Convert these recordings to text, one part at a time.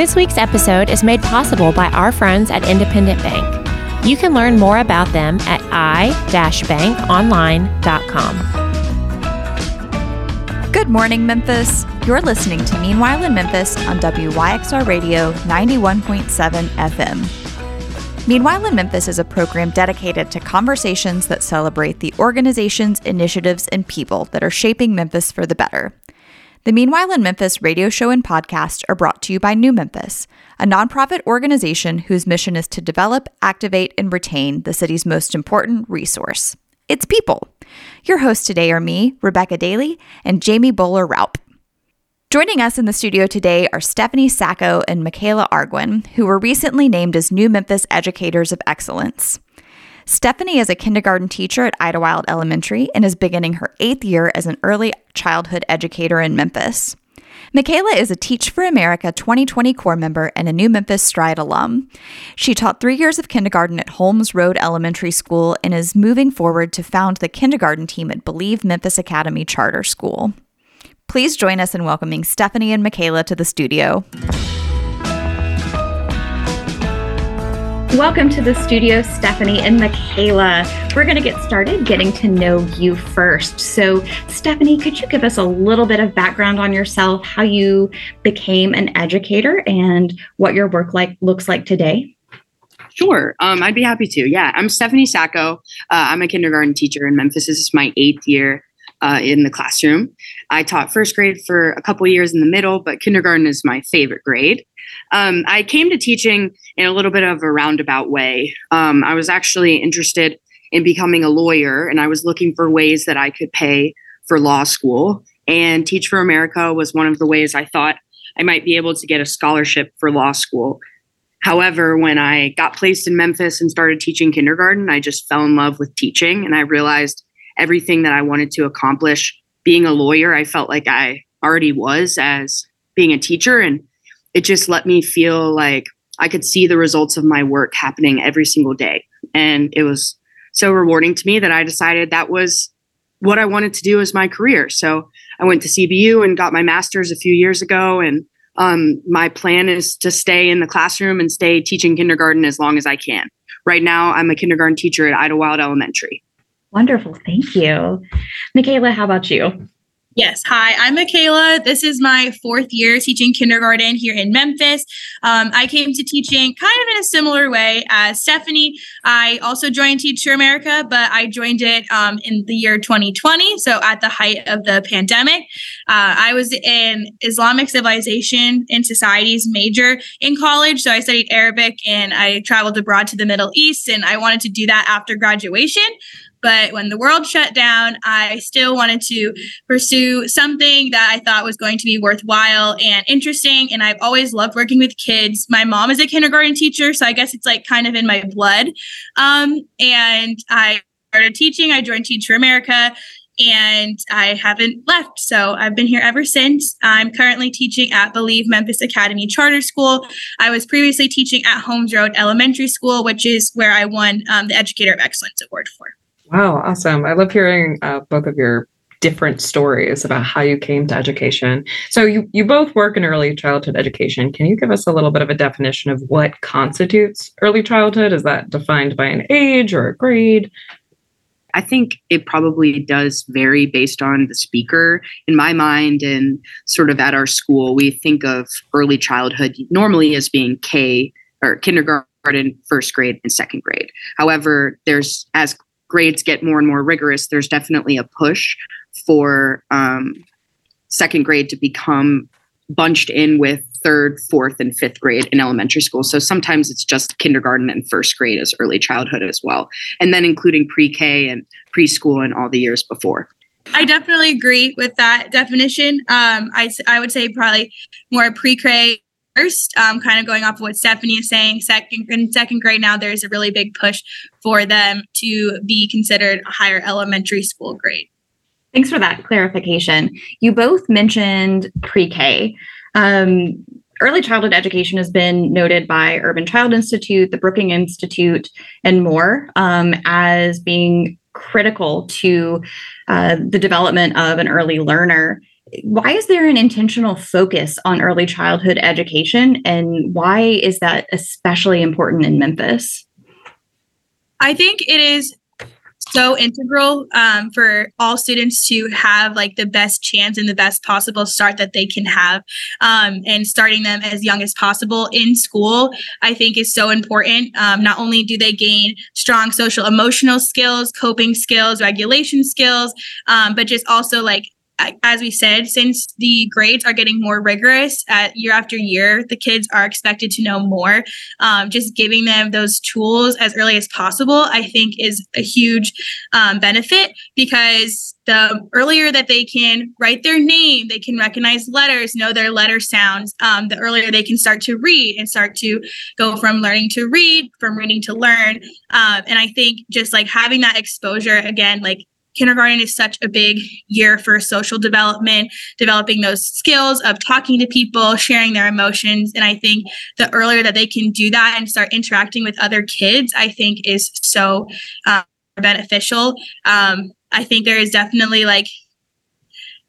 This week's episode is made possible by our friends at Independent Bank. You can learn more about them at i-bankonline.com. Good morning, Memphis. You're listening to Meanwhile in Memphis on WYXR Radio 91.7 FM. Meanwhile in Memphis is a program dedicated to conversations that celebrate the organizations, initiatives, and people that are shaping Memphis for the better. The Meanwhile in Memphis radio show and podcast are brought to you by New Memphis, a nonprofit organization whose mission is to develop, activate, and retain the city's most important resource its people. Your hosts today are me, Rebecca Daly, and Jamie Bowler Raup. Joining us in the studio today are Stephanie Sacco and Michaela Arguin, who were recently named as New Memphis Educators of Excellence. Stephanie is a kindergarten teacher at Idlewild Elementary and is beginning her eighth year as an early childhood educator in Memphis. Michaela is a Teach for America 2020 Corps member and a New Memphis Stride alum. She taught three years of kindergarten at Holmes Road Elementary School and is moving forward to found the kindergarten team at Believe Memphis Academy Charter School. Please join us in welcoming Stephanie and Michaela to the studio. Welcome to the studio, Stephanie and Michaela. We're going to get started getting to know you first. So, Stephanie, could you give us a little bit of background on yourself, how you became an educator, and what your work like looks like today? Sure, um, I'd be happy to. Yeah, I'm Stephanie Sacco. Uh, I'm a kindergarten teacher in Memphis. This is my eighth year uh, in the classroom. I taught first grade for a couple years in the middle, but kindergarten is my favorite grade. Um, I came to teaching in a little bit of a roundabout way. Um, I was actually interested in becoming a lawyer, and I was looking for ways that I could pay for law school. And Teach for America was one of the ways I thought I might be able to get a scholarship for law school. However, when I got placed in Memphis and started teaching kindergarten, I just fell in love with teaching and I realized everything that I wanted to accomplish being a lawyer, I felt like I already was as being a teacher. And it just let me feel like I could see the results of my work happening every single day. And it was so rewarding to me that I decided that was what I wanted to do as my career. So I went to CBU and got my master's a few years ago. And um, my plan is to stay in the classroom and stay teaching kindergarten as long as I can. Right now, I'm a kindergarten teacher at Idlewild Elementary. Wonderful. Thank you. Michaela, how about you? Yes. Hi, I'm Michaela. This is my fourth year teaching kindergarten here in Memphis. Um, I came to teaching kind of in a similar way as Stephanie. I also joined Teach for America, but I joined it um, in the year 2020, so at the height of the pandemic. Uh, I was in Islamic civilization and societies major in college, so I studied Arabic and I traveled abroad to the Middle East, and I wanted to do that after graduation. But when the world shut down, I still wanted to pursue something that I thought was going to be worthwhile and interesting. And I've always loved working with kids. My mom is a kindergarten teacher, so I guess it's like kind of in my blood. Um, and I started teaching. I joined Teach for America and I haven't left. So I've been here ever since. I'm currently teaching at Believe Memphis Academy Charter School. I was previously teaching at Holmes Road Elementary School, which is where I won um, the Educator of Excellence Award for. Wow, awesome. I love hearing uh, both of your different stories about how you came to education. So you you both work in early childhood education. Can you give us a little bit of a definition of what constitutes early childhood? Is that defined by an age or a grade? I think it probably does vary based on the speaker. In my mind, and sort of at our school, we think of early childhood normally as being K or kindergarten, first grade, and second grade. However, there's as grades get more and more rigorous, there's definitely a push for um, second grade to become bunched in with third, fourth, and fifth grade in elementary school. So sometimes it's just kindergarten and first grade as early childhood as well. And then including pre K and preschool and all the years before. I definitely agree with that definition. Um, I, I would say probably more pre K first, um, kind of going off of what Stephanie is saying, second in second grade now, there's a really big push for them to be considered a higher elementary school grade. Thanks for that clarification. You both mentioned pre-K. Um, early childhood education has been noted by Urban Child Institute, the Brookings Institute, and more um, as being critical to uh, the development of an early learner why is there an intentional focus on early childhood education and why is that especially important in Memphis? I think it is so integral um, for all students to have like the best chance and the best possible start that they can have um, and starting them as young as possible in school i think is so important um, not only do they gain strong social emotional skills coping skills regulation skills um, but just also like as we said, since the grades are getting more rigorous at year after year, the kids are expected to know more. Um, just giving them those tools as early as possible, I think, is a huge um, benefit because the earlier that they can write their name, they can recognize letters, know their letter sounds, um, the earlier they can start to read and start to go from learning to read, from reading to learn. Um, and I think just like having that exposure again, like kindergarten is such a big year for social development, developing those skills of talking to people, sharing their emotions. And I think the earlier that they can do that and start interacting with other kids, I think is so uh, beneficial. Um, I think there is definitely like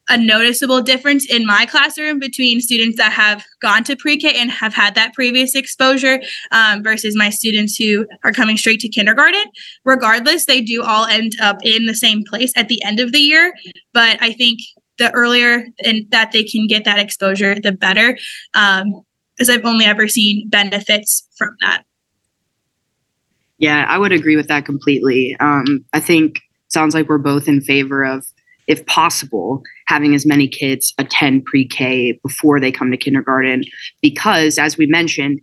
a noticeable difference in my classroom between students that have gone to pre-K and have had that previous exposure um, versus my students who are coming straight to kindergarten. Regardless, they do all end up in the same place at the end of the year. But I think the earlier and that they can get that exposure, the better. Um, because I've only ever seen benefits from that. Yeah, I would agree with that completely. Um, I think sounds like we're both in favor of if possible, having as many kids attend pre K before they come to kindergarten. Because, as we mentioned,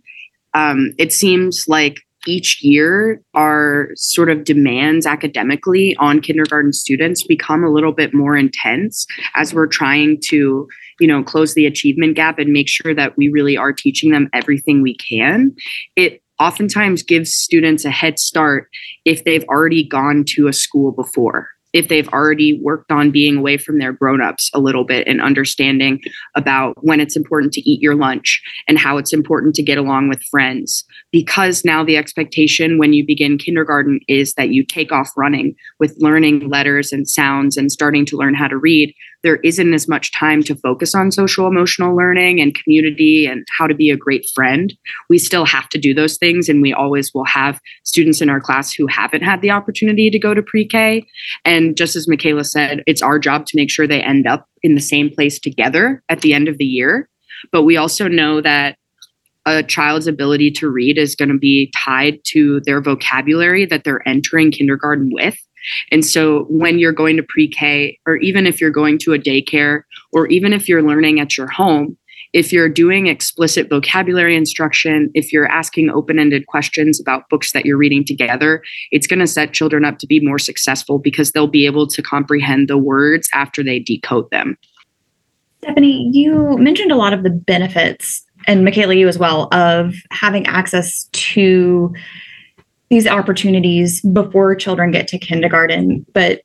um, it seems like each year our sort of demands academically on kindergarten students become a little bit more intense as we're trying to you know close the achievement gap and make sure that we really are teaching them everything we can it oftentimes gives students a head start if they've already gone to a school before if they've already worked on being away from their grown-ups a little bit and understanding about when it's important to eat your lunch and how it's important to get along with friends. Because now the expectation when you begin kindergarten is that you take off running with learning letters and sounds and starting to learn how to read there isn't as much time to focus on social emotional learning and community and how to be a great friend. We still have to do those things, and we always will have students in our class who haven't had the opportunity to go to pre K. And just as Michaela said, it's our job to make sure they end up in the same place together at the end of the year. But we also know that a child's ability to read is going to be tied to their vocabulary that they're entering kindergarten with. And so when you're going to pre K, or even if you're going to a daycare, or even if you're learning at your home, if you're doing explicit vocabulary instruction, if you're asking open ended questions about books that you're reading together, it's going to set children up to be more successful because they'll be able to comprehend the words after they decode them. Stephanie, you mentioned a lot of the benefits, and Michaela, you as well, of having access to these opportunities before children get to kindergarten, but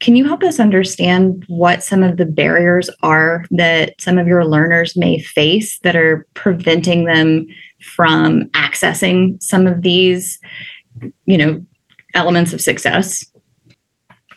can you help us understand what some of the barriers are that some of your learners may face that are preventing them from accessing some of these, you know, elements of success?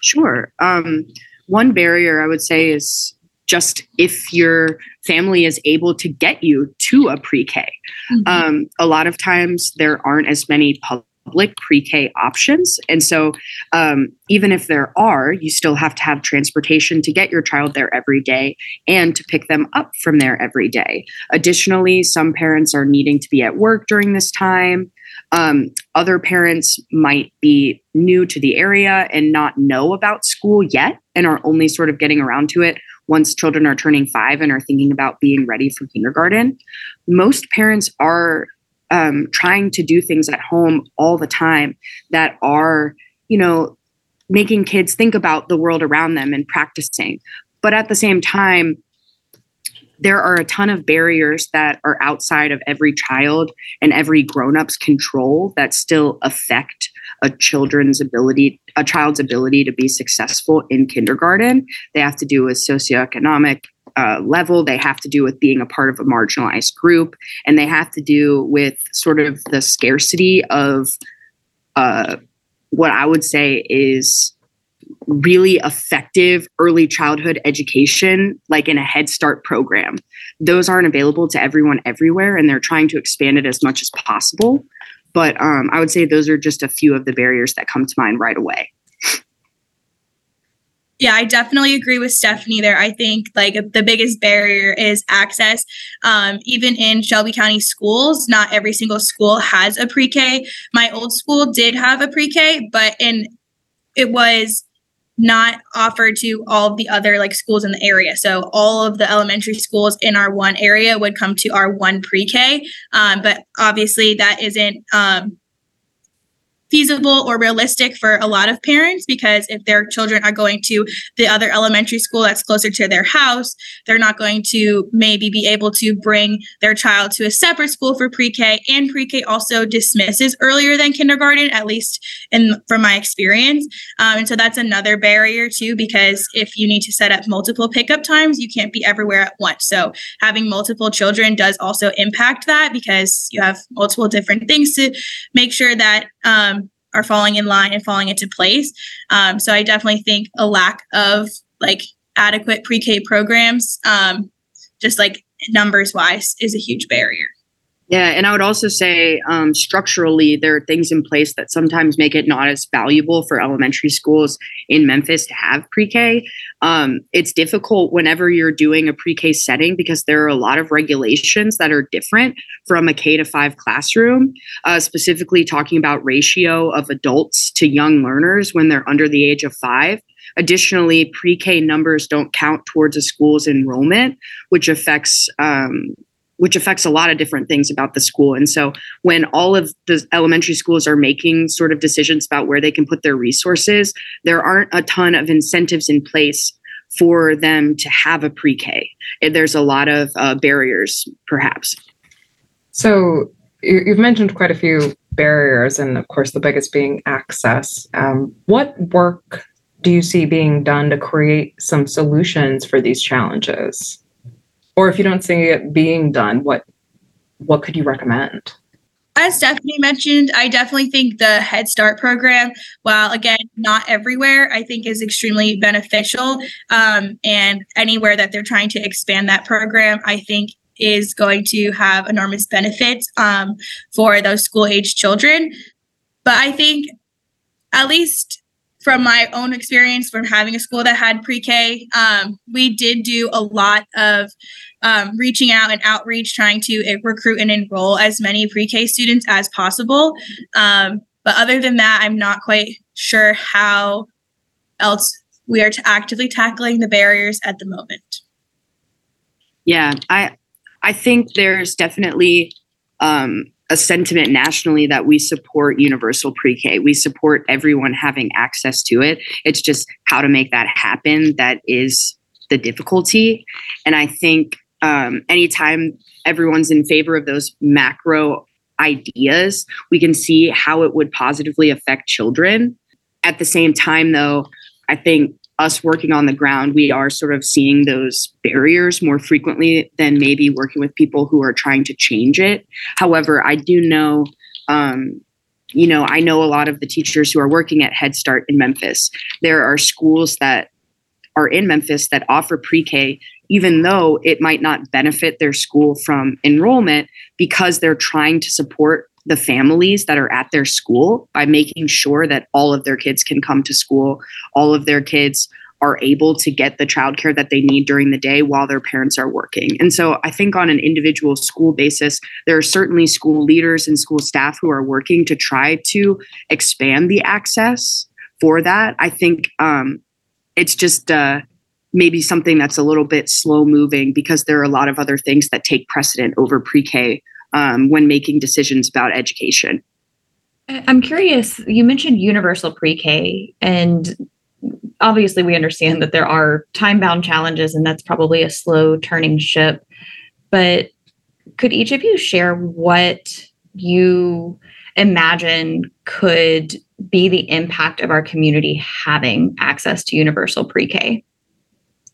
Sure. Um, one barrier I would say is just if your family is able to get you to a pre-K. Mm-hmm. Um, a lot of times there aren't as many public public pre-K options. And so, um, even if there are, you still have to have transportation to get your child there every day and to pick them up from there every day. Additionally, some parents are needing to be at work during this time. Um, other parents might be new to the area and not know about school yet and are only sort of getting around to it once children are turning five and are thinking about being ready for kindergarten. Most parents are um, trying to do things at home all the time that are, you know, making kids think about the world around them and practicing. But at the same time, there are a ton of barriers that are outside of every child and every grown-up's control that still affect a children's ability a child's ability to be successful in kindergarten they have to do with socioeconomic uh, level. They have to do with being a part of a marginalized group, and they have to do with sort of the scarcity of uh, what I would say is really effective early childhood education, like in a Head Start program. Those aren't available to everyone everywhere, and they're trying to expand it as much as possible. But um, I would say those are just a few of the barriers that come to mind right away. Yeah, I definitely agree with Stephanie there. I think like the biggest barrier is access. Um, even in Shelby County schools, not every single school has a pre-K. My old school did have a pre-K, but in it was not offered to all of the other like schools in the area. So all of the elementary schools in our one area would come to our one pre-K. Um, but obviously that isn't um, feasible or realistic for a lot of parents because if their children are going to the other elementary school that's closer to their house, they're not going to maybe be able to bring their child to a separate school for pre-K. And pre-K also dismisses earlier than kindergarten, at least in from my experience. Um, and so that's another barrier too, because if you need to set up multiple pickup times, you can't be everywhere at once. So having multiple children does also impact that because you have multiple different things to make sure that um, are falling in line and falling into place. Um, so I definitely think a lack of like adequate pre-K programs, um, just like numbers wise, is a huge barrier. Yeah, and I would also say um, structurally, there are things in place that sometimes make it not as valuable for elementary schools in Memphis to have pre K. Um, it's difficult whenever you're doing a pre K setting because there are a lot of regulations that are different from a K to five classroom, uh, specifically talking about ratio of adults to young learners when they're under the age of five. Additionally, pre K numbers don't count towards a school's enrollment, which affects um, which affects a lot of different things about the school. And so when all of the elementary schools are making sort of decisions about where they can put their resources, there aren't a ton of incentives in place for them to have a pre-K. There's a lot of uh, barriers, perhaps. So you've mentioned quite a few barriers, and of course, the biggest being access. Um, what work do you see being done to create some solutions for these challenges? Or if you don't see it being done what what could you recommend as Stephanie mentioned, I definitely think the Head Start program, while again not everywhere, I think is extremely beneficial. Um, and anywhere that they're trying to expand that program, I think is going to have enormous benefits um, for those school age children. But I think, at least from my own experience from having a school that had pre-K, um, we did do a lot of um, reaching out and outreach, trying to uh, recruit and enroll as many pre-K students as possible. Um, but other than that, I'm not quite sure how else we are actively tackling the barriers at the moment. Yeah, I I think there's definitely um, a sentiment nationally that we support universal pre-K. We support everyone having access to it. It's just how to make that happen that is the difficulty. And I think um, anytime everyone's in favor of those macro ideas, we can see how it would positively affect children. At the same time, though, I think us working on the ground, we are sort of seeing those barriers more frequently than maybe working with people who are trying to change it. However, I do know, um, you know, I know a lot of the teachers who are working at Head Start in Memphis. There are schools that are in Memphis that offer pre K, even though it might not benefit their school from enrollment because they're trying to support the families that are at their school by making sure that all of their kids can come to school, all of their kids are able to get the childcare that they need during the day while their parents are working. And so I think on an individual school basis, there are certainly school leaders and school staff who are working to try to expand the access for that. I think um, it's just uh, maybe something that's a little bit slow moving because there are a lot of other things that take precedent over pre K um, when making decisions about education. I'm curious, you mentioned universal pre K, and obviously we understand that there are time bound challenges, and that's probably a slow turning ship. But could each of you share what you imagine could be the impact of our community having access to universal pre K?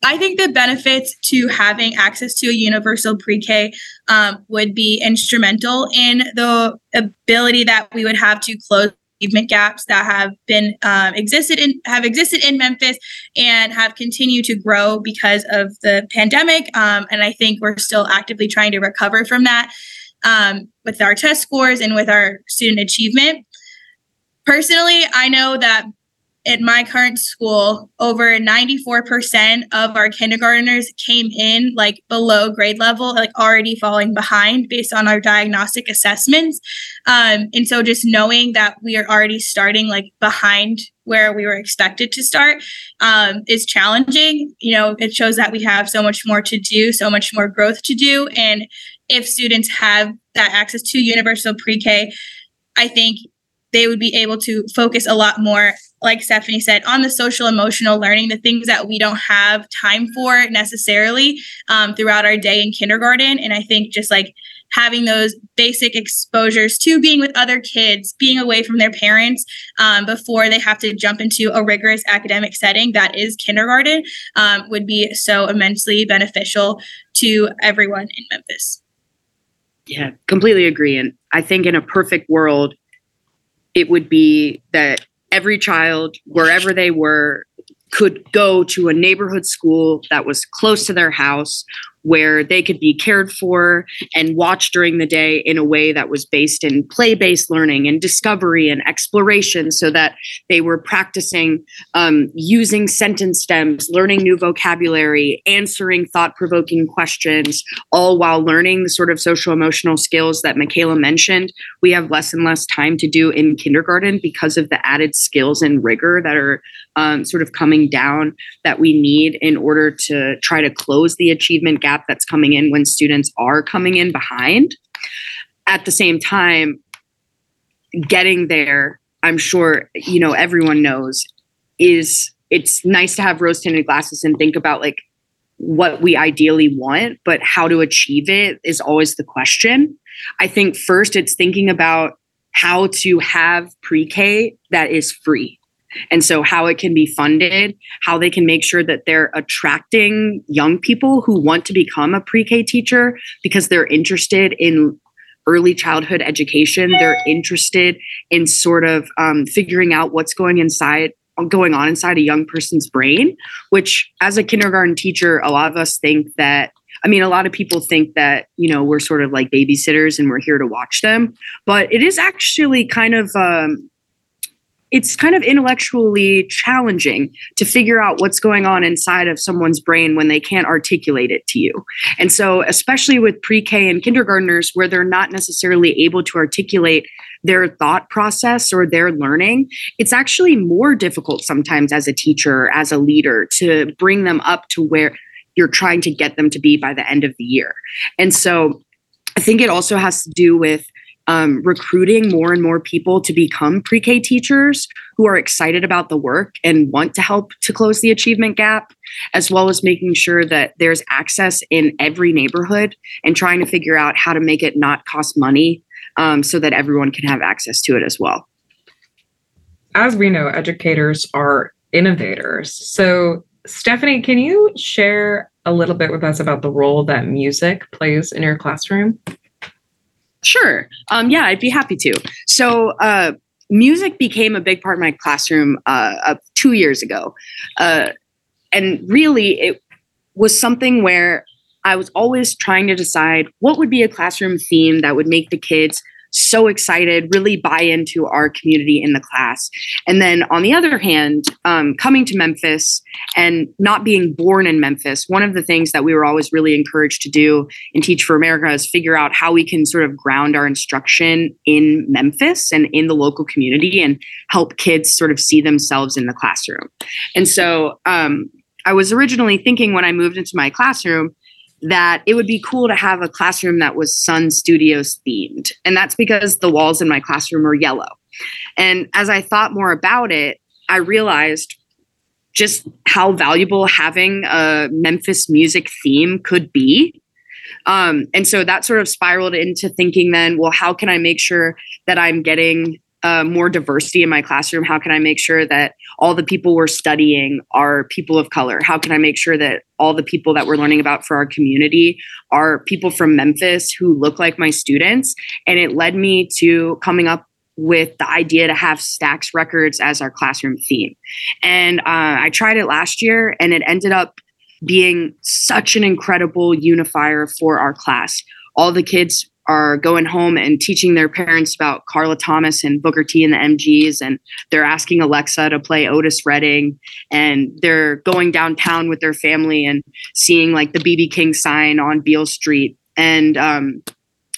I think the benefits to having access to a universal pre K um, would be instrumental in the ability that we would have to close achievement gaps that have been um, existed in have existed in Memphis and have continued to grow because of the pandemic. Um, and I think we're still actively trying to recover from that um, with our test scores and with our student achievement. Personally, I know that at my current school, over 94% of our kindergartners came in like below grade level, like already falling behind based on our diagnostic assessments. Um, and so just knowing that we are already starting like behind where we were expected to start um, is challenging. You know, it shows that we have so much more to do, so much more growth to do. And if students have that access to universal pre K, I think they would be able to focus a lot more like Stephanie said, on the social emotional learning, the things that we don't have time for necessarily um, throughout our day in kindergarten. And I think just like having those basic exposures to being with other kids, being away from their parents um, before they have to jump into a rigorous academic setting that is kindergarten um, would be so immensely beneficial to everyone in Memphis. Yeah, completely agree. And I think in a perfect world, it would be that every child, wherever they were, could go to a neighborhood school that was close to their house where they could be cared for and watched during the day in a way that was based in play based learning and discovery and exploration so that they were practicing um, using sentence stems, learning new vocabulary, answering thought provoking questions, all while learning the sort of social emotional skills that Michaela mentioned. We have less and less time to do in kindergarten because of the added skills and rigor that are um, sort of coming down that we need in order to try to close the achievement gap that's coming in when students are coming in behind. At the same time, getting there, I'm sure, you know, everyone knows is it's nice to have rose tinted glasses and think about like what we ideally want, but how to achieve it is always the question. I think first it's thinking about how to have pre K that is free and so, how it can be funded, how they can make sure that they're attracting young people who want to become a pre K teacher because they're interested in early childhood education. They're interested in sort of um, figuring out what's going inside going on inside a young person's brain which as a kindergarten teacher a lot of us think that I mean, a lot of people think that, you know, we're sort of like babysitters and we're here to watch them, but it is actually kind of um, it's kind of intellectually challenging to figure out what's going on inside of someone's brain when they can't articulate it to you. And so, especially with pre K and kindergartners, where they're not necessarily able to articulate their thought process or their learning, it's actually more difficult sometimes as a teacher, as a leader, to bring them up to where you're trying to get them to be by the end of the year. And so, I think it also has to do with um, recruiting more and more people to become pre K teachers who are excited about the work and want to help to close the achievement gap, as well as making sure that there's access in every neighborhood and trying to figure out how to make it not cost money um, so that everyone can have access to it as well. As we know, educators are innovators. So, Stephanie, can you share a little bit with us about the role that music plays in your classroom? Sure. Um, yeah, I'd be happy to. So, uh, music became a big part of my classroom uh, uh, two years ago. Uh, and really, it was something where I was always trying to decide what would be a classroom theme that would make the kids so excited, really buy into our community in the class. And then on the other hand, um, coming to Memphis and not being born in Memphis, one of the things that we were always really encouraged to do in Teach for America is figure out how we can sort of ground our instruction in Memphis and in the local community and help kids sort of see themselves in the classroom. And so um, I was originally thinking when I moved into my classroom that it would be cool to have a classroom that was Sun Studios themed. And that's because the walls in my classroom are yellow. And as I thought more about it, I realized just how valuable having a Memphis music theme could be. Um, and so that sort of spiraled into thinking then, well, how can I make sure that I'm getting uh, more diversity in my classroom? How can I make sure that all the people we're studying are people of color? How can I make sure that all the people that we're learning about for our community are people from Memphis who look like my students? And it led me to coming up with the idea to have Stax records as our classroom theme. And uh, I tried it last year and it ended up being such an incredible unifier for our class. All the kids are going home and teaching their parents about Carla Thomas and Booker T and the MGs, and they're asking Alexa to play Otis Redding, and they're going downtown with their family and seeing like the BB King sign on Beale Street. And um,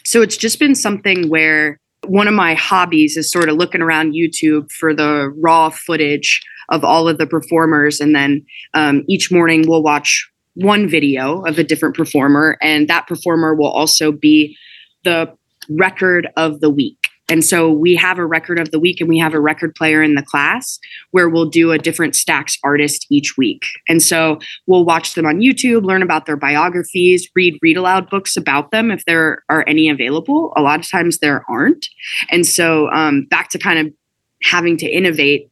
so it's just been something where one of my hobbies is sort of looking around YouTube for the raw footage of all of the performers. And then um, each morning we'll watch one video of a different performer, and that performer will also be the record of the week. And so we have a record of the week and we have a record player in the class where we'll do a different Stax artist each week. And so we'll watch them on YouTube, learn about their biographies, read read aloud books about them if there are any available. A lot of times there aren't. And so um, back to kind of having to innovate,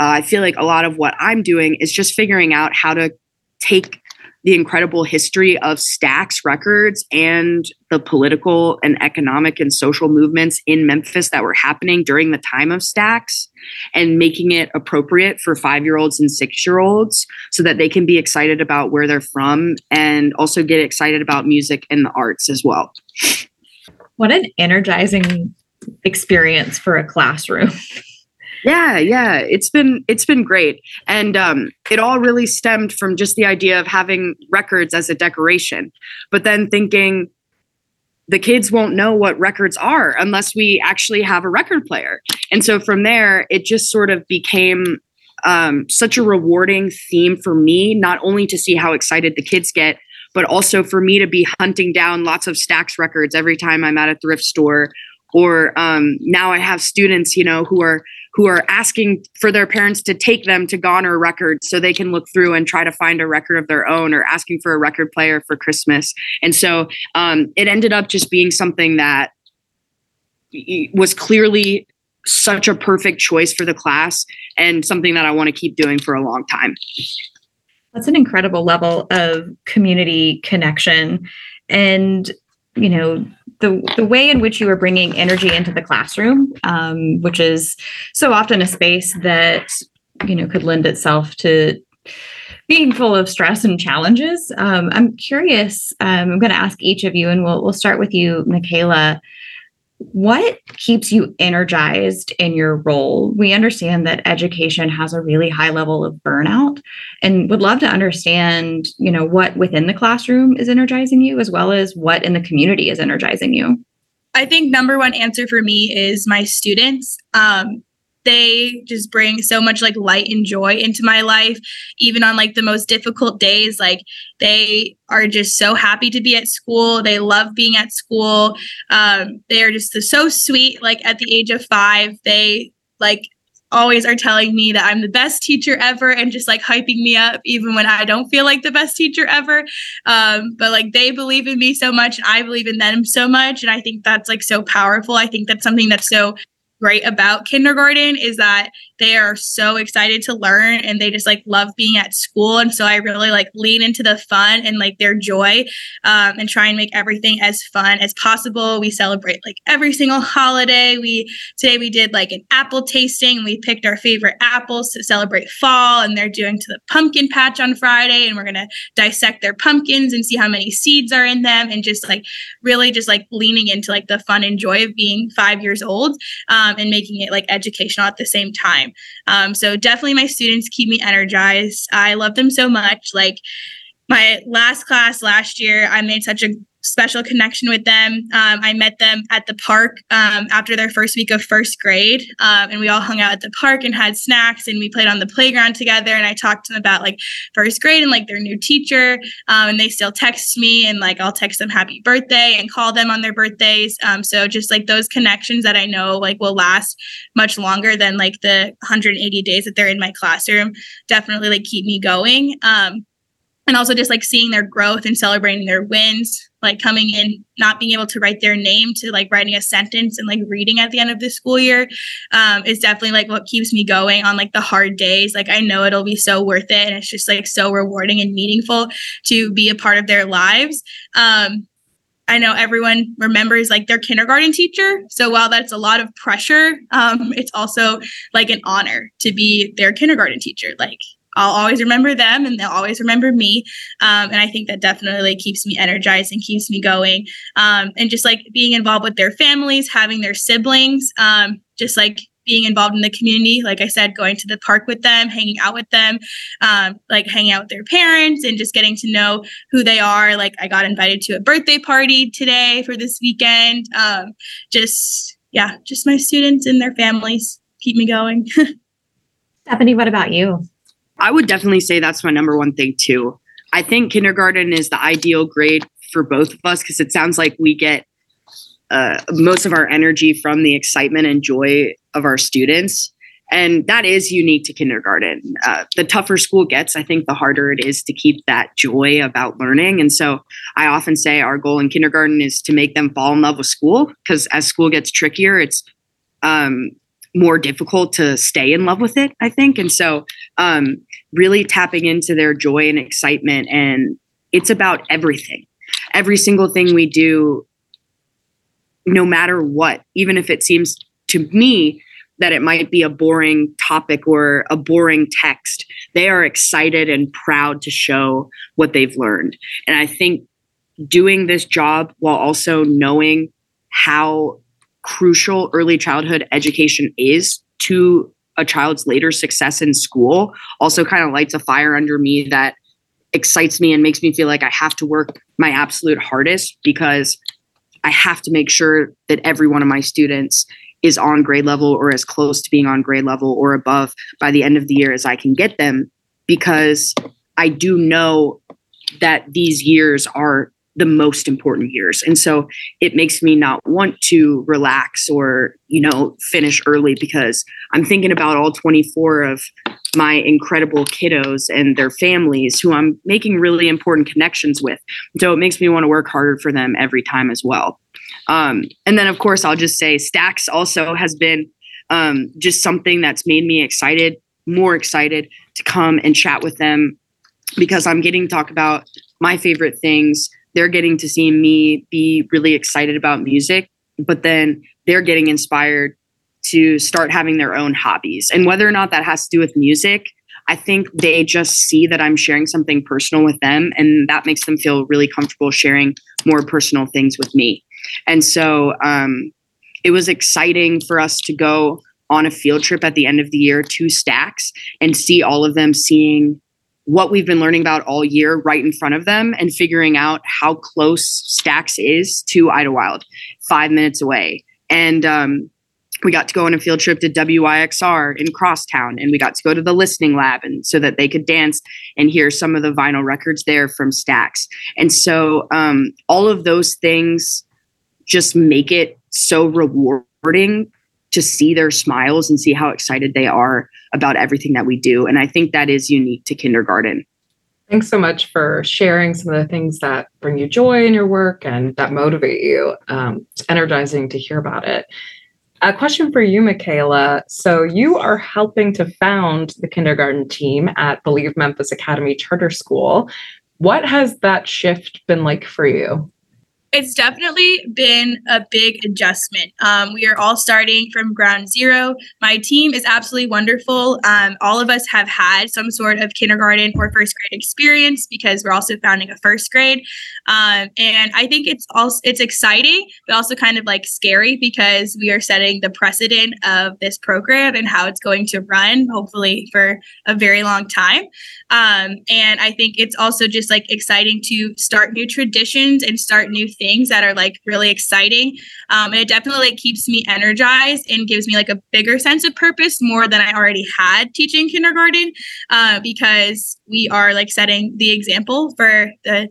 uh, I feel like a lot of what I'm doing is just figuring out how to take the incredible history of Stax Records and the political and economic and social movements in Memphis that were happening during the time of Stax and making it appropriate for five year olds and six year olds so that they can be excited about where they're from and also get excited about music and the arts as well. What an energizing experience for a classroom. yeah yeah it's been it's been great. And um, it all really stemmed from just the idea of having records as a decoration but then thinking the kids won't know what records are unless we actually have a record player. And so from there it just sort of became um, such a rewarding theme for me not only to see how excited the kids get but also for me to be hunting down lots of Stax records every time i'm at a thrift store or um, now i have students you know who are who are asking for their parents to take them to Goner Records so they can look through and try to find a record of their own or asking for a record player for Christmas. And so um, it ended up just being something that was clearly such a perfect choice for the class and something that I want to keep doing for a long time. That's an incredible level of community connection. And, you know, the the way in which you are bringing energy into the classroom, um, which is so often a space that you know could lend itself to being full of stress and challenges. Um, I'm curious. Um, I'm going to ask each of you, and we'll we'll start with you, Michaela what keeps you energized in your role? We understand that education has a really high level of burnout and would love to understand, you know, what within the classroom is energizing you as well as what in the community is energizing you. I think number one answer for me is my students. Um, they just bring so much like light and joy into my life even on like the most difficult days like they are just so happy to be at school they love being at school um, they are just so sweet like at the age of five they like always are telling me that I'm the best teacher ever and just like hyping me up even when I don't feel like the best teacher ever. Um, but like they believe in me so much and I believe in them so much. And I think that's like so powerful. I think that's something that's so great about kindergarten is that they are so excited to learn and they just like love being at school. And so i really like lean into the fun and like their joy um, and try and make everything as fun as possible. We celebrate like every single holiday. We today we did like an apple tasting. We picked our favorite apples to celebrate fall and they're doing to the pumpkin patch on friday and we're going to dissect their pumpkins and see how many seeds are in them and just like really just like leaning into like the fun and joy of being five years old um, and making it like educational at the same time um, so definitely my students keep me energized. I love them so much. Like my last class last year, I made such a special connection with them. Um, I met them at the park um, after their first week of first grade, um, and we all hung out at the park and had snacks, and we played on the playground together. And I talked to them about like first grade and like their new teacher, um, and they still text me, and like I'll text them happy birthday and call them on their birthdays. Um, so just like those connections that I know like will last much longer than like the 180 days that they're in my classroom definitely like keep me going. And also just like seeing their growth and celebrating their wins like coming in not being able to write their name to like writing a sentence and like reading at the end of the school year um, is definitely like what keeps me going on like the hard days like i know it'll be so worth it and it's just like so rewarding and meaningful to be a part of their lives um, I know everyone remembers like their kindergarten teacher. So while that's a lot of pressure, um, it's also like an honor to be their kindergarten teacher. Like I'll always remember them and they'll always remember me. Um, and I think that definitely keeps me energized and keeps me going. Um, and just like being involved with their families, having their siblings, um, just like being involved in the community. Like I said, going to the park with them, hanging out with them, um, like hanging out with their parents and just getting to know who they are. Like I got invited to a birthday party today for this weekend. Um, just, yeah, just my students and their families keep me going. Stephanie, what about you? I would definitely say that's my number one thing too. I think kindergarten is the ideal grade for both of us because it sounds like we get uh, most of our energy from the excitement and joy of our students. And that is unique to kindergarten. Uh, the tougher school gets, I think the harder it is to keep that joy about learning. And so I often say our goal in kindergarten is to make them fall in love with school because as school gets trickier, it's um, more difficult to stay in love with it, I think. And so um, really tapping into their joy and excitement. And it's about everything. Every single thing we do, no matter what, even if it seems to me that it might be a boring topic or a boring text, they are excited and proud to show what they've learned. And I think doing this job while also knowing how crucial early childhood education is to a child's later success in school. Also kind of lights a fire under me that excites me and makes me feel like I have to work my absolute hardest because I have to make sure that every one of my students is on grade level or as close to being on grade level or above by the end of the year as I can get them because I do know that these years are the most important years. And so it makes me not want to relax or, you know, finish early because I'm thinking about all 24 of my incredible kiddos and their families who I'm making really important connections with. So it makes me want to work harder for them every time as well. Um, and then, of course, I'll just say Stax also has been um, just something that's made me excited, more excited to come and chat with them because I'm getting to talk about my favorite things they're getting to see me be really excited about music, but then they're getting inspired to start having their own hobbies. And whether or not that has to do with music, I think they just see that I'm sharing something personal with them, and that makes them feel really comfortable sharing more personal things with me. And so um, it was exciting for us to go on a field trip at the end of the year to Stax and see all of them seeing what we've been learning about all year right in front of them and figuring out how close Stax is to Idlewild, five minutes away. And um, we got to go on a field trip to WYXR in Crosstown, and we got to go to the listening lab, and so that they could dance and hear some of the vinyl records there from Stax. And so um, all of those things just make it so rewarding to see their smiles and see how excited they are about everything that we do. And I think that is unique to kindergarten. Thanks so much for sharing some of the things that bring you joy in your work and that motivate you. Um, it's energizing to hear about it. A question for you, Michaela. So, you are helping to found the kindergarten team at Believe Memphis Academy Charter School. What has that shift been like for you? It's definitely been a big adjustment. Um, we are all starting from ground zero. My team is absolutely wonderful. Um, all of us have had some sort of kindergarten or first grade experience because we're also founding a first grade. Um, and I think it's also it's exciting, but also kind of like scary because we are setting the precedent of this program and how it's going to run, hopefully for a very long time. Um, and I think it's also just like exciting to start new traditions and start new things that are like really exciting. Um, and it definitely like, keeps me energized and gives me like a bigger sense of purpose more than I already had teaching kindergarten uh, because we are like setting the example for the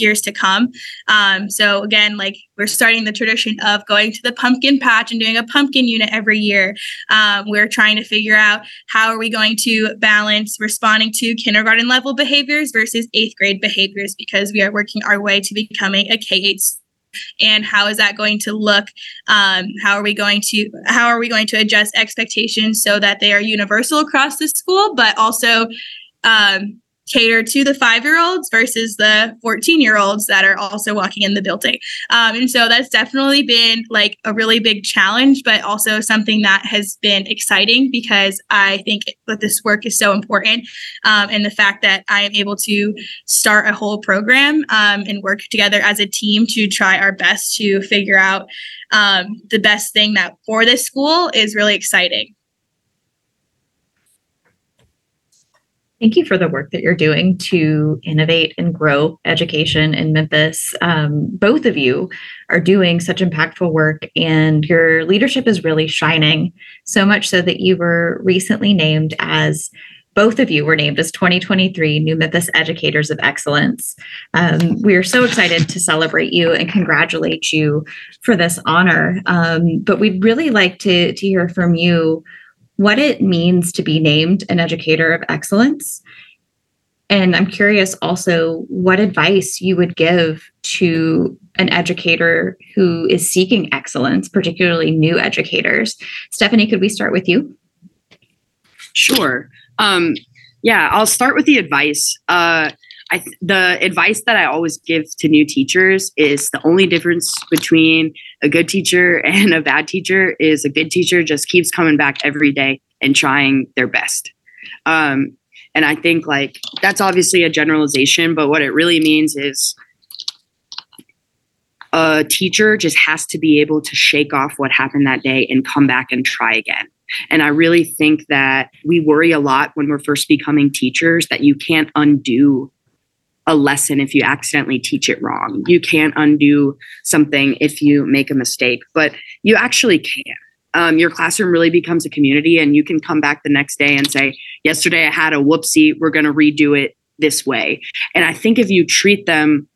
years to come. Um, so again, like we're starting the tradition of going to the pumpkin patch and doing a pumpkin unit every year. Um, we're trying to figure out how are we going to balance responding to kindergarten level behaviors versus eighth grade behaviors because we are working our way to becoming a K8 and how is that going to look um, how are we going to how are we going to adjust expectations so that they are universal across the school but also um, cater to the five year olds versus the 14 year olds that are also walking in the building. Um, and so that's definitely been like a really big challenge, but also something that has been exciting because I think that this work is so important. Um, and the fact that I am able to start a whole program um, and work together as a team to try our best to figure out um, the best thing that for this school is really exciting. Thank you for the work that you're doing to innovate and grow education in Memphis. Um, both of you are doing such impactful work, and your leadership is really shining. So much so that you were recently named as both of you were named as 2023 New Memphis Educators of Excellence. Um, we are so excited to celebrate you and congratulate you for this honor. Um, but we'd really like to, to hear from you what it means to be named an educator of excellence. And I'm curious also what advice you would give to an educator who is seeking excellence, particularly new educators. Stephanie, could we start with you? Sure. Um, yeah, I'll start with the advice. Uh, I the advice that I always give to new teachers is the only difference between a good teacher and a bad teacher is a good teacher just keeps coming back every day and trying their best. Um, and I think like that's obviously a generalization, but what it really means is a teacher just has to be able to shake off what happened that day and come back and try again. And I really think that we worry a lot when we're first becoming teachers that you can't undo a lesson if you accidentally teach it wrong. You can't undo something if you make a mistake, but you actually can. Um, your classroom really becomes a community, and you can come back the next day and say, Yesterday I had a whoopsie, we're going to redo it this way. And I think if you treat them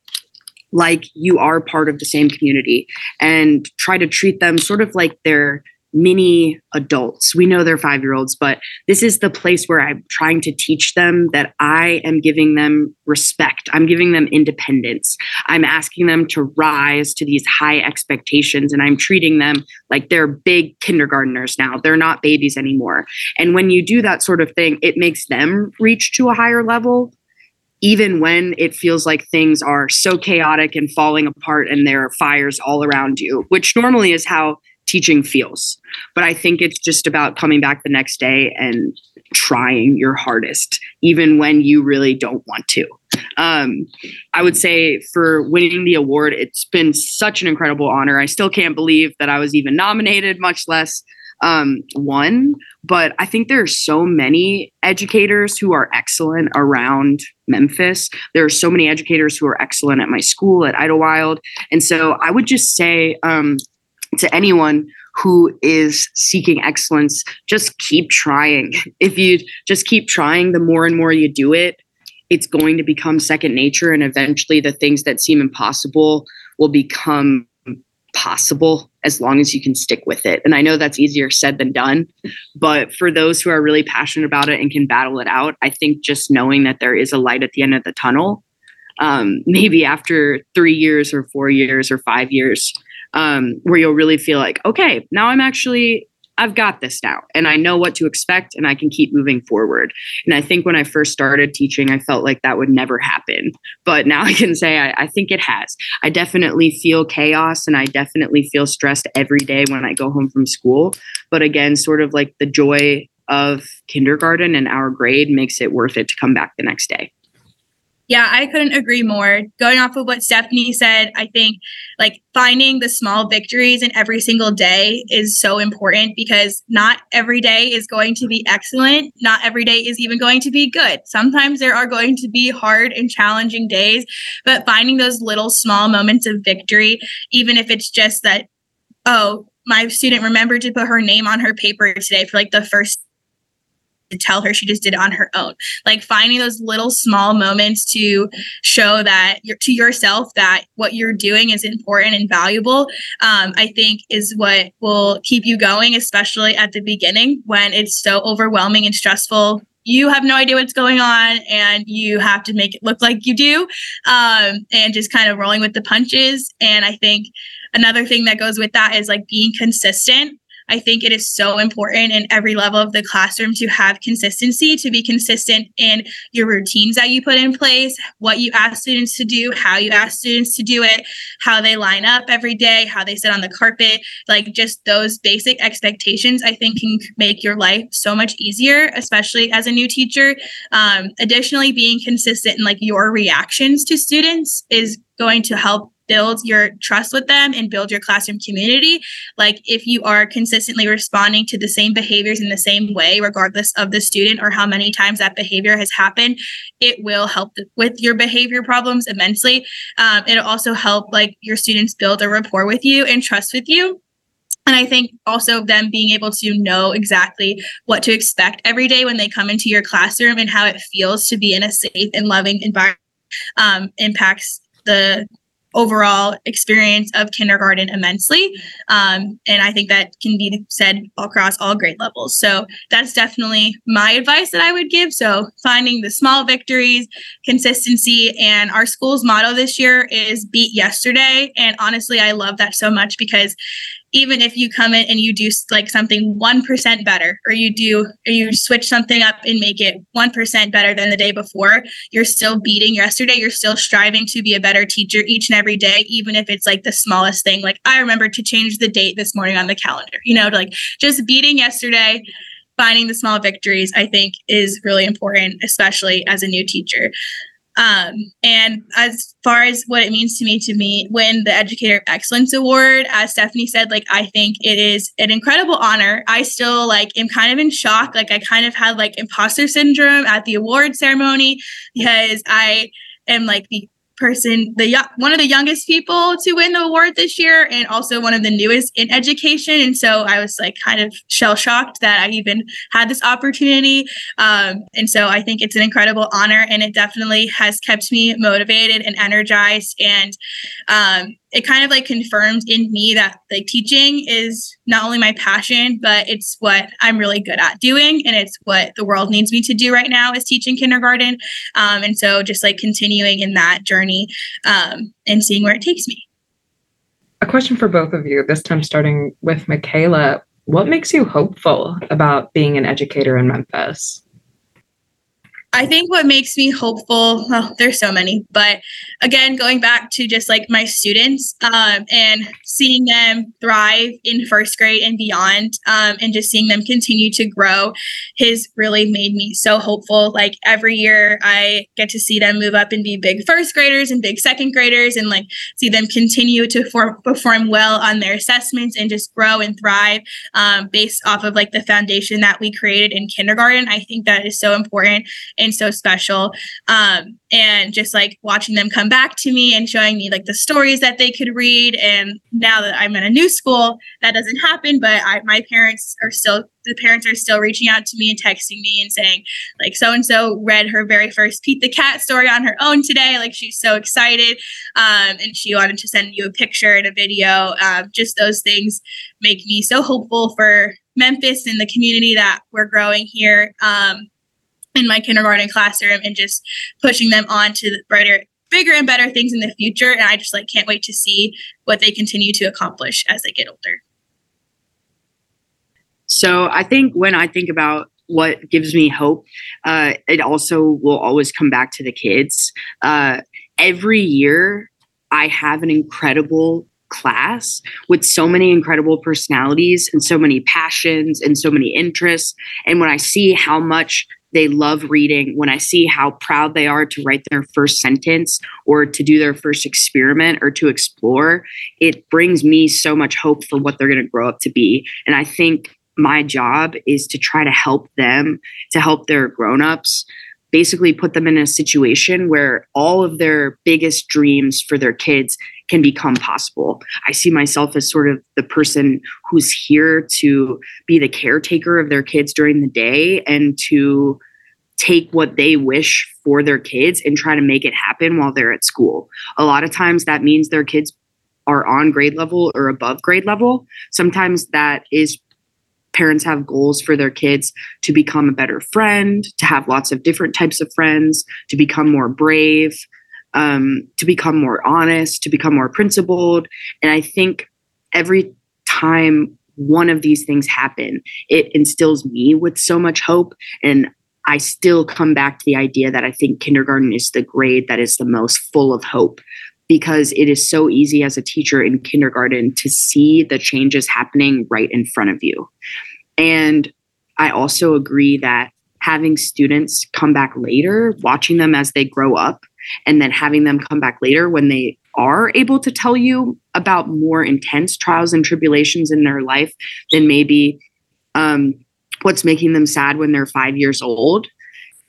like you are part of the same community and try to treat them sort of like they're mini adults. We know they're five year olds, but this is the place where I'm trying to teach them that I am giving them respect. I'm giving them independence. I'm asking them to rise to these high expectations, and I'm treating them like they're big kindergarteners now. They're not babies anymore. And when you do that sort of thing, it makes them reach to a higher level. Even when it feels like things are so chaotic and falling apart and there are fires all around you, which normally is how teaching feels. But I think it's just about coming back the next day and trying your hardest, even when you really don't want to. Um, I would say for winning the award, it's been such an incredible honor. I still can't believe that I was even nominated, much less um, won. But I think there are so many educators who are excellent around Memphis. There are so many educators who are excellent at my school at Idlewild. And so I would just say, um, to anyone who is seeking excellence, just keep trying. If you just keep trying, the more and more you do it, it's going to become second nature. And eventually, the things that seem impossible will become possible as long as you can stick with it. And I know that's easier said than done. But for those who are really passionate about it and can battle it out, I think just knowing that there is a light at the end of the tunnel, um, maybe after three years or four years or five years, um, where you'll really feel like, okay, now I'm actually I've got this now and I know what to expect and I can keep moving forward. And I think when I first started teaching, I felt like that would never happen. But now I can say I, I, think it has. I definitely feel chaos and I definitely feel stressed every day when I go home from school. But again, sort of like the joy of kindergarten and our grade makes it worth it to come back the next day. Yeah, I couldn't agree more. Going off of what Stephanie said, I think like finding the small victories in every single day is so important because not every day is going to be excellent. Not every day is even going to be good. Sometimes there are going to be hard and challenging days, but finding those little small moments of victory, even if it's just that, oh, my student remembered to put her name on her paper today for like the first to tell her she just did it on her own. Like finding those little small moments to show that to yourself that what you're doing is important and valuable, um, I think is what will keep you going, especially at the beginning when it's so overwhelming and stressful. You have no idea what's going on and you have to make it look like you do um, and just kind of rolling with the punches. And i think another thing that goes with that is like being consistent I think it is so important in every level of the classroom to have consistency, to be consistent in your routines that you put in place, what you ask students to do, how you ask students to do it, how they line up every day, how they sit on the carpet, like just those basic expectations, I think can make your life so much easier, especially as a new teacher. Um, additionally, being consistent in like your reactions to students is going to help build your trust with them and build your classroom community. Like if you are consistently responding to the same behaviors in the same way, regardless of the student or how many times that behavior has happened, it will help with your behavior problems immensely. Um, it'll also help like your students build a rapport with you and trust with you. And I think also them being able to know exactly what to expect every day when they come into your classroom and how it feels to be in a safe and loving environment um, impacts the overall experience of kindergarten immensely. Um, and I think that can be said across all grade levels. So that's definitely my advice that I would give. So finding the small victories, consistency, and our school's motto this year is beat yesterday. And honestly, I love that so much because even if you come in and you do like something 1% better or you do or you switch something up and make it 1% better than the day before you're still beating. Yesterday you're still striving to be a better teacher each and every day even if it's like the smallest thing. Like i remember to change the date this morning on the calendar you know like just beating yesterday finding the small victories i think is really important especially as a new teacher um, and as far as what it means to me to me win the Educator Excellence Award, as Stephanie said, like I think it is an incredible honor. I still like am kind of in shock. Like I kind of had like imposter syndrome at the award ceremony because I am like the person, the one of the youngest people to win the award this year, and also one of the newest in education. And so I was like kind of shell shocked that I even had this opportunity. Um, and so I think it's an incredible honor, and it definitely has kept me motivated and energized. And um, it kind of like confirmed in me that like teaching is not only my passion but it's what i'm really good at doing and it's what the world needs me to do right now is teaching kindergarten. Um, and so just like continuing in that journey um, and seeing where it takes me. A question for both of you this time starting with michaela. What makes you hopeful about being an educator in memphis I think what makes me hopeful, well, there's so many, but again, going back to just like my students um, and seeing them thrive in first grade and beyond, um, and just seeing them continue to grow has really made me so hopeful. Like every year, I get to see them move up and be big first graders and big second graders, and like see them continue to for- perform well on their assessments and just grow and thrive um, based off of like the foundation that we created in kindergarten. I think that is so important and so special. Um, and just like watching them come back to me and showing me like the stories that they could read. And now that I'm in a new school, that doesn't happen, but I, my parents are still the parents are still reaching out to me and texting me and saying like so and so read her very first Pete the cat story on her own today like she's so excited um, and she wanted to send you a picture and a video uh, just those things make me so hopeful for Memphis and the community that we're growing here um, in my kindergarten classroom and just pushing them on to the brighter bigger and better things in the future. And i just like can't wait to see what they continue to accomplish as they get older. So i think when i think about what gives me hope uh, it also will always come back to the kids. Uh, every year i have an incredible class with so many incredible personalities and so many passions and so many interests. And when i see how much they love reading, when I see how proud they are to write their first sentence or to do their first experiment or to explore, it brings me so much hope for what they're going to grow up to be. And I think my job is to try to help them, to help their grown-ups basically put them in a situation where all of their biggest dreams for their kids can become possible. I see myself as sort of the person who's here to be the caretaker of their kids during the day and to take what they wish for their kids and try to make it happen while they're at school. A lot of times that means their kids are on grade level or above grade level. Sometimes that is parents have goals for their kids to become a better friend, to have lots of different types of friends, to become more brave, um, to become more honest, to become more principled. And I think every time one of these things happen, it instills me with so much hope. And I still come back to the idea that I think kindergarten is the grade that is the most full of hope because it is so easy as a teacher in kindergarten to see the changes happening right in front of you. And I also agree that having students come back later, watching them as they grow up, and then having them come back later when they are able to tell you about more intense trials and tribulations in their life than maybe um, what's making them sad when they're five years old,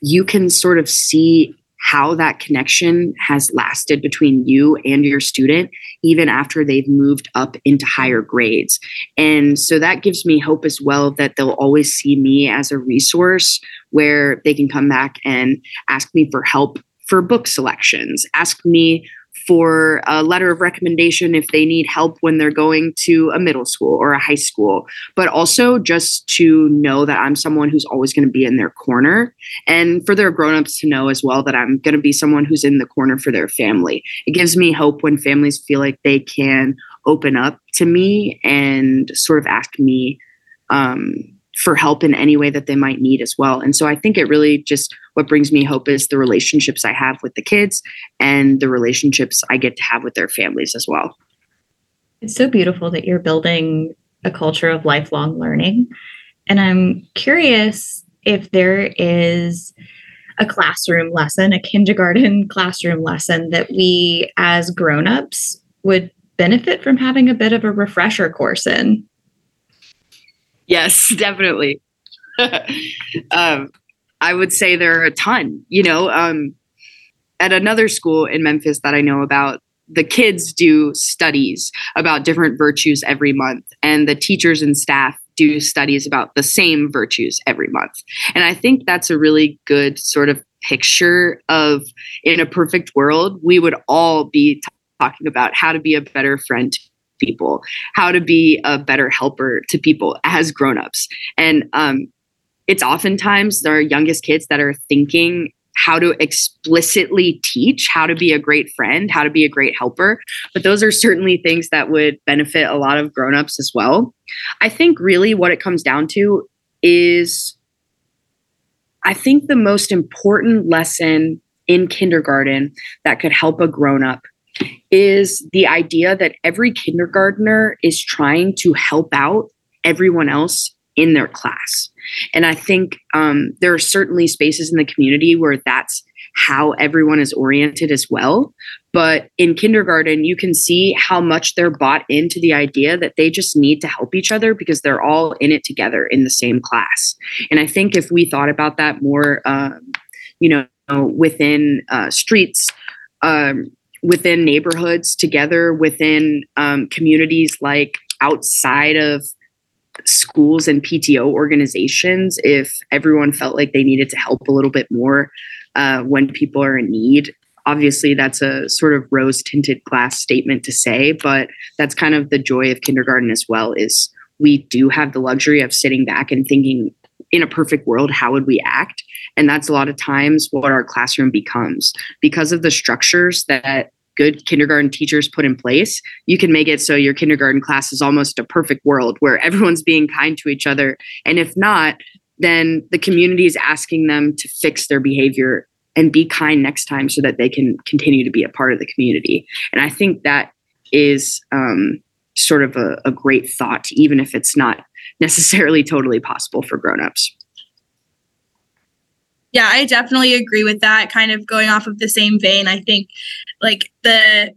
you can sort of see how that connection has lasted between you and your student, even after they've moved up into higher grades. And so that gives me hope as well that they'll always see me as a resource where they can come back and ask me for help for book selections, ask me for a letter of recommendation if they need help when they're going to a middle school or a high school, but also just to know that I'm someone who's always going to be in their corner and for their grown-ups to know as well that I'm going to be someone who's in the corner for their family. It gives me hope when families feel like they can open up to me and sort of ask me um, for help in any way that they might need as well. And so I think it really just what brings me hope is the relationships I have with the kids and the relationships I get to have with their families as well. It's so beautiful that you're building a culture of lifelong learning. And I'm curious if there is a classroom lesson, a kindergarten classroom lesson that we as grown-ups would benefit from having a bit of a refresher course in. Yes, definitely. um, I would say there are a ton. You know, um, at another school in Memphis that I know about, the kids do studies about different virtues every month, and the teachers and staff do studies about the same virtues every month. And I think that's a really good sort of picture of in a perfect world, we would all be t- talking about how to be a better friend people, how to be a better helper to people as grown-ups. And um, it's oftentimes our youngest kids that are thinking how to explicitly teach how to be a great friend, how to be a great helper. But those are certainly things that would benefit a lot of grown-ups as well. I think really what it comes down to is I think the most important lesson in kindergarten that could help a grown up is the idea that every kindergartner is trying to help out everyone else in their class. And I think um, there are certainly spaces in the community where that's how everyone is oriented as well. But in kindergarten, you can see how much they're bought into the idea that they just need to help each other because they're all in it together in the same class. And I think if we thought about that more, um, you know, within uh, streets, um, within neighborhoods together within um, communities like outside of schools and PTO organizations if everyone felt like they needed to help a little bit more uh, when people are in need. Obviously, that's a sort of rose tinted glass statement to say, but that's kind of the joy of kindergarten as well. Is we do have the luxury of sitting back and thinking, in a perfect world, how would we act? And that's a lot of times what our classroom becomes because of the structures that good kindergarten teachers put in place, you can make it so your kindergarten class is almost a perfect world where everyone's being kind to each other. And if not, then the community is asking them to fix their behavior and be kind next time so that they can continue to be a part of the community. And I think that is um, sort of a, a great thought, even if it's not necessarily totally possible for grown-ups. Yeah, I definitely agree with that. Kind of going off of the same vein, I think like the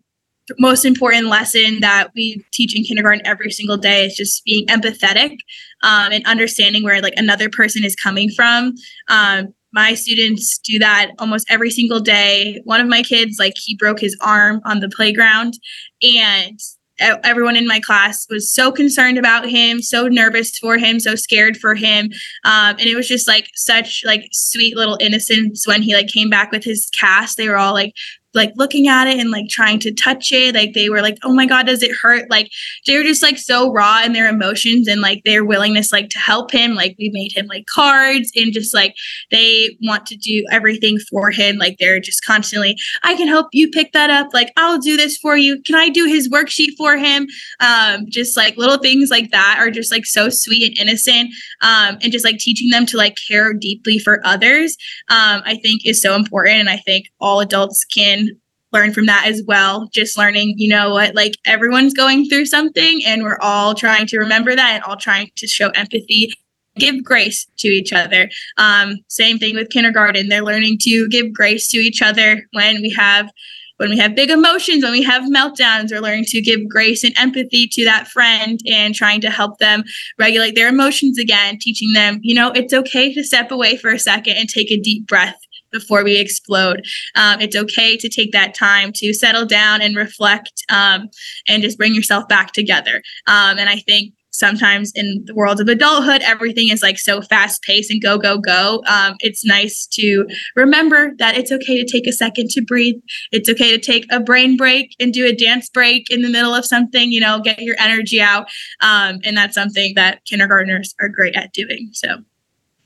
most important lesson that we teach in kindergarten every single day is just being empathetic um, and understanding where like another person is coming from. Um, my students do that almost every single day. One of my kids, like he broke his arm on the playground, and everyone in my class was so concerned about him so nervous for him so scared for him. Um, and it was just like such like sweet little innocence when he like came back with his cast. They were all like like looking at it and like trying to touch it. Like they were like, oh my God, does it hurt? Like they were just like so raw in their emotions and like their willingness like to help him. Like we made him like cards and just like they want to do everything for him. Like they're just constantly, I can help you pick that up. Like I'll do this for you. Can I do his worksheet for him? Um, just like little things like that are just like so sweet and innocent. Um, and just like teaching them to like care deeply for others, um, I think is so important. And I think all adults can learn from that as well. Just learning, you know what, like everyone's going through something and we're all trying to remember that and all trying to show empathy give grace to each other. Um, same thing with kindergarten. They're learning to give grace to each other when we have when we have big emotions, when we have meltdowns, we're learning to give grace and empathy to that friend and trying to help them regulate their emotions again, teaching them, you know, it's okay to step away for a second and take a deep breath before we explode. Um, it's okay to take that time to settle down and reflect um, and just bring yourself back together. Um, and I think sometimes in the world of adulthood, everything is like so fast paced and go, go, go. Um, it's nice to remember that it's okay to take a second to breathe. It's okay to take a brain break and do a dance break in the middle of something, you know, get your energy out. Um, and that's something that kindergartners are great at doing. So.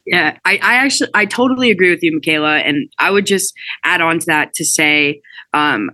Yeah, I, I actually I totally agree with you, Michaela, and I would just add on to that to say, um,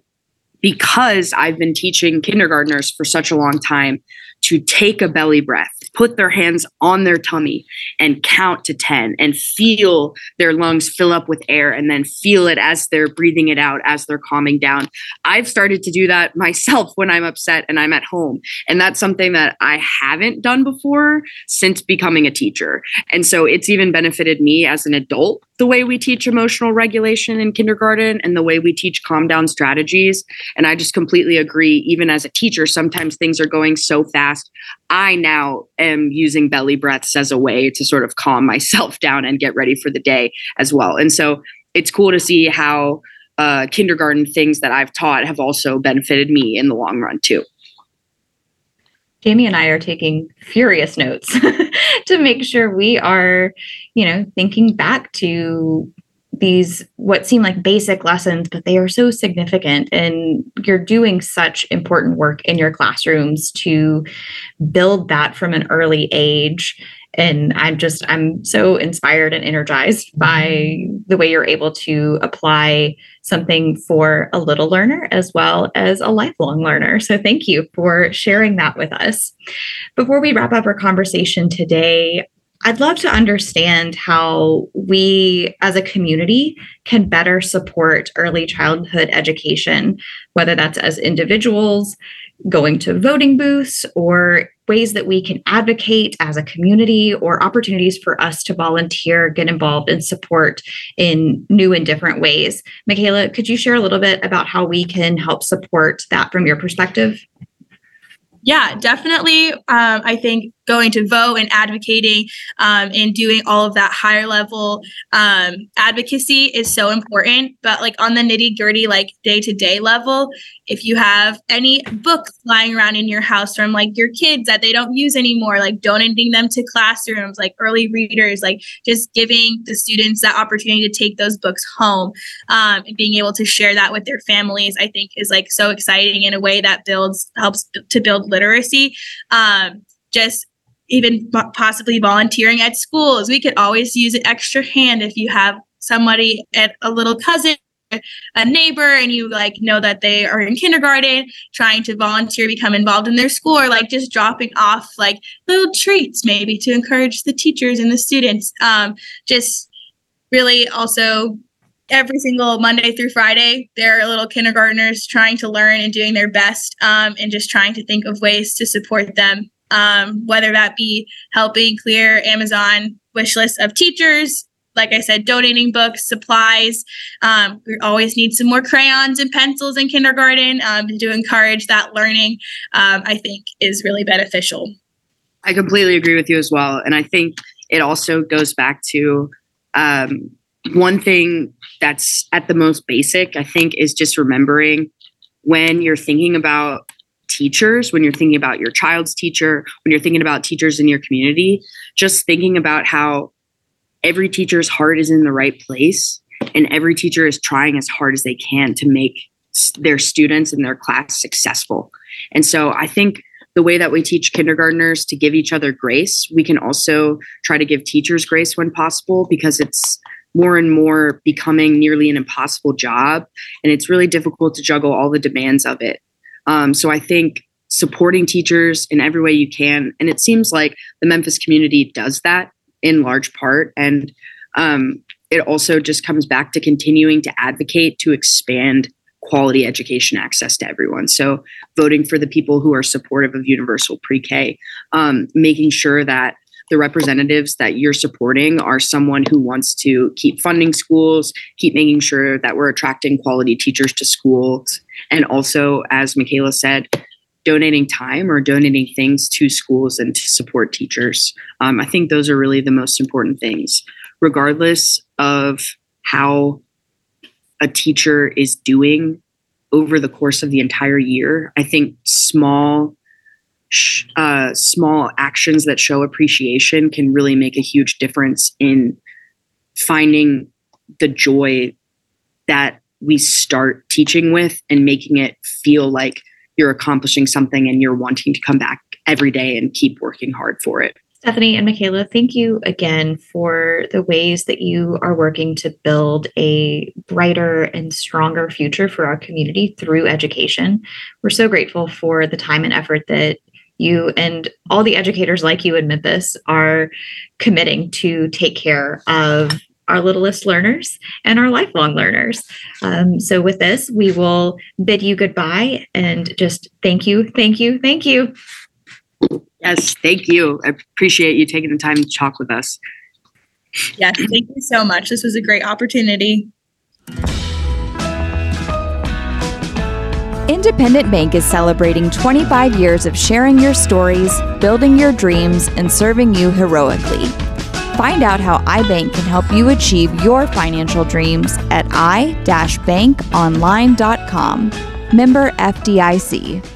because I've been teaching kindergartners for such a long time, to take a belly breath, put their hands on their tummy and count to 10 and feel their lungs fill up with air and then feel it as they're breathing it out as they're calming down. I've started to do that myself when I'm upset and I'm at home. And that's something that I haven't done before since becoming a teacher. And so it's even benefited me as an adult the way we teach emotional regulation in kindergarten and the way we teach calm down strategies. And I just completely agree. Even as a teacher, sometimes things are going so fast. I now am using belly breaths as a way to sort of calm myself down and get ready for the day as well. And so it's cool to see how uh, kindergarten things that I've taught have also benefited me in the long run, too. Jamie and I are taking furious notes to make sure we are, you know, thinking back to these what seem like basic lessons but they are so significant and you're doing such important work in your classrooms to build that from an early age and i'm just i'm so inspired and energized by the way you're able to apply something for a little learner as well as a lifelong learner. So thank you for sharing that with us. Before we wrap up our conversation today, I'd love to understand how we as a community can better support early childhood education, whether that's as individuals, going to voting booths, or ways that we can advocate as a community or opportunities for us to volunteer, get involved, and support in new and different ways. Michaela, could you share a little bit about how we can help support that from your perspective? Yeah, definitely. Um, I think going to vote and advocating um, and doing all of that higher level um, advocacy is so important. But like on the nitty gritty, like day to day level, if you have any books lying around in your house from like your kids that they don't use anymore, like donating them to classrooms, like early readers, like just giving the students that opportunity to take those books home um, and being able to share that with their families, I think is like so exciting in a way that builds helps to build literacy. Um, just even possibly volunteering at schools. We could always use an extra hand if you have somebody at a little cousin a neighbor and you like know that they are in kindergarten trying to volunteer become involved in their school or like just dropping off like little treats maybe to encourage the teachers and the students um, just really also every single monday through friday there are little kindergartners trying to learn and doing their best um, and just trying to think of ways to support them um, whether that be helping clear Amazon wish lists of teachers, like I said, donating books, supplies. Um, we always need some more crayons and pencils in kindergarten um, to encourage that learning, um, I think is really beneficial. I completely agree with you as well. And I think it also goes back to um, one thing that's at the most basic, I think, is just remembering when you're thinking about teachers, when you're thinking about your child's teacher, when you're thinking about teachers in your community, just thinking about how every teacher's heart is in the right place and every teacher is trying as hard as they can to make their students and their class successful. And so I think the way that we teach kindergartners to give each other grace, we can also try to give teachers grace when possible because it's more and more becoming nearly an impossible job. And it's really difficult to juggle all the demands of it. Um, so I think supporting teachers in every way you can, and it seems like the Memphis community does that in large part. And um, it also just comes back to continuing to advocate to expand quality education access to everyone. So, voting for the people who are supportive of universal pre K, um, making sure that the representatives that you're supporting are someone who wants to keep funding schools, keep making sure that we're attracting quality teachers to schools, and also, as Michaela said, donating time or donating things to schools and to support teachers. Um, I think those are really the most important things, regardless of how a teacher is doing over the course of the entire year. I think small uh, small actions that show appreciation can really make a huge difference in finding the joy that we start teaching with and making it feel like you're accomplishing something and you're wanting to come back every day and keep working hard for it. Stephanie and Michaela, thank you again for the ways that you are working to build a brighter and stronger future for our community through education. We're so grateful for the time and effort that you and all the educators like you in Memphis are committing to take care of our littlest learners and our lifelong learners. Um, so, with this, we will bid you goodbye and just thank you, thank you, thank you. Yes, thank you. I appreciate you taking the time to talk with us. Yes, thank you so much. This was a great opportunity. Independent Bank is celebrating 25 years of sharing your stories, building your dreams, and serving you heroically. Find out how iBank can help you achieve your financial dreams at i-bankonline.com. Member FDIC.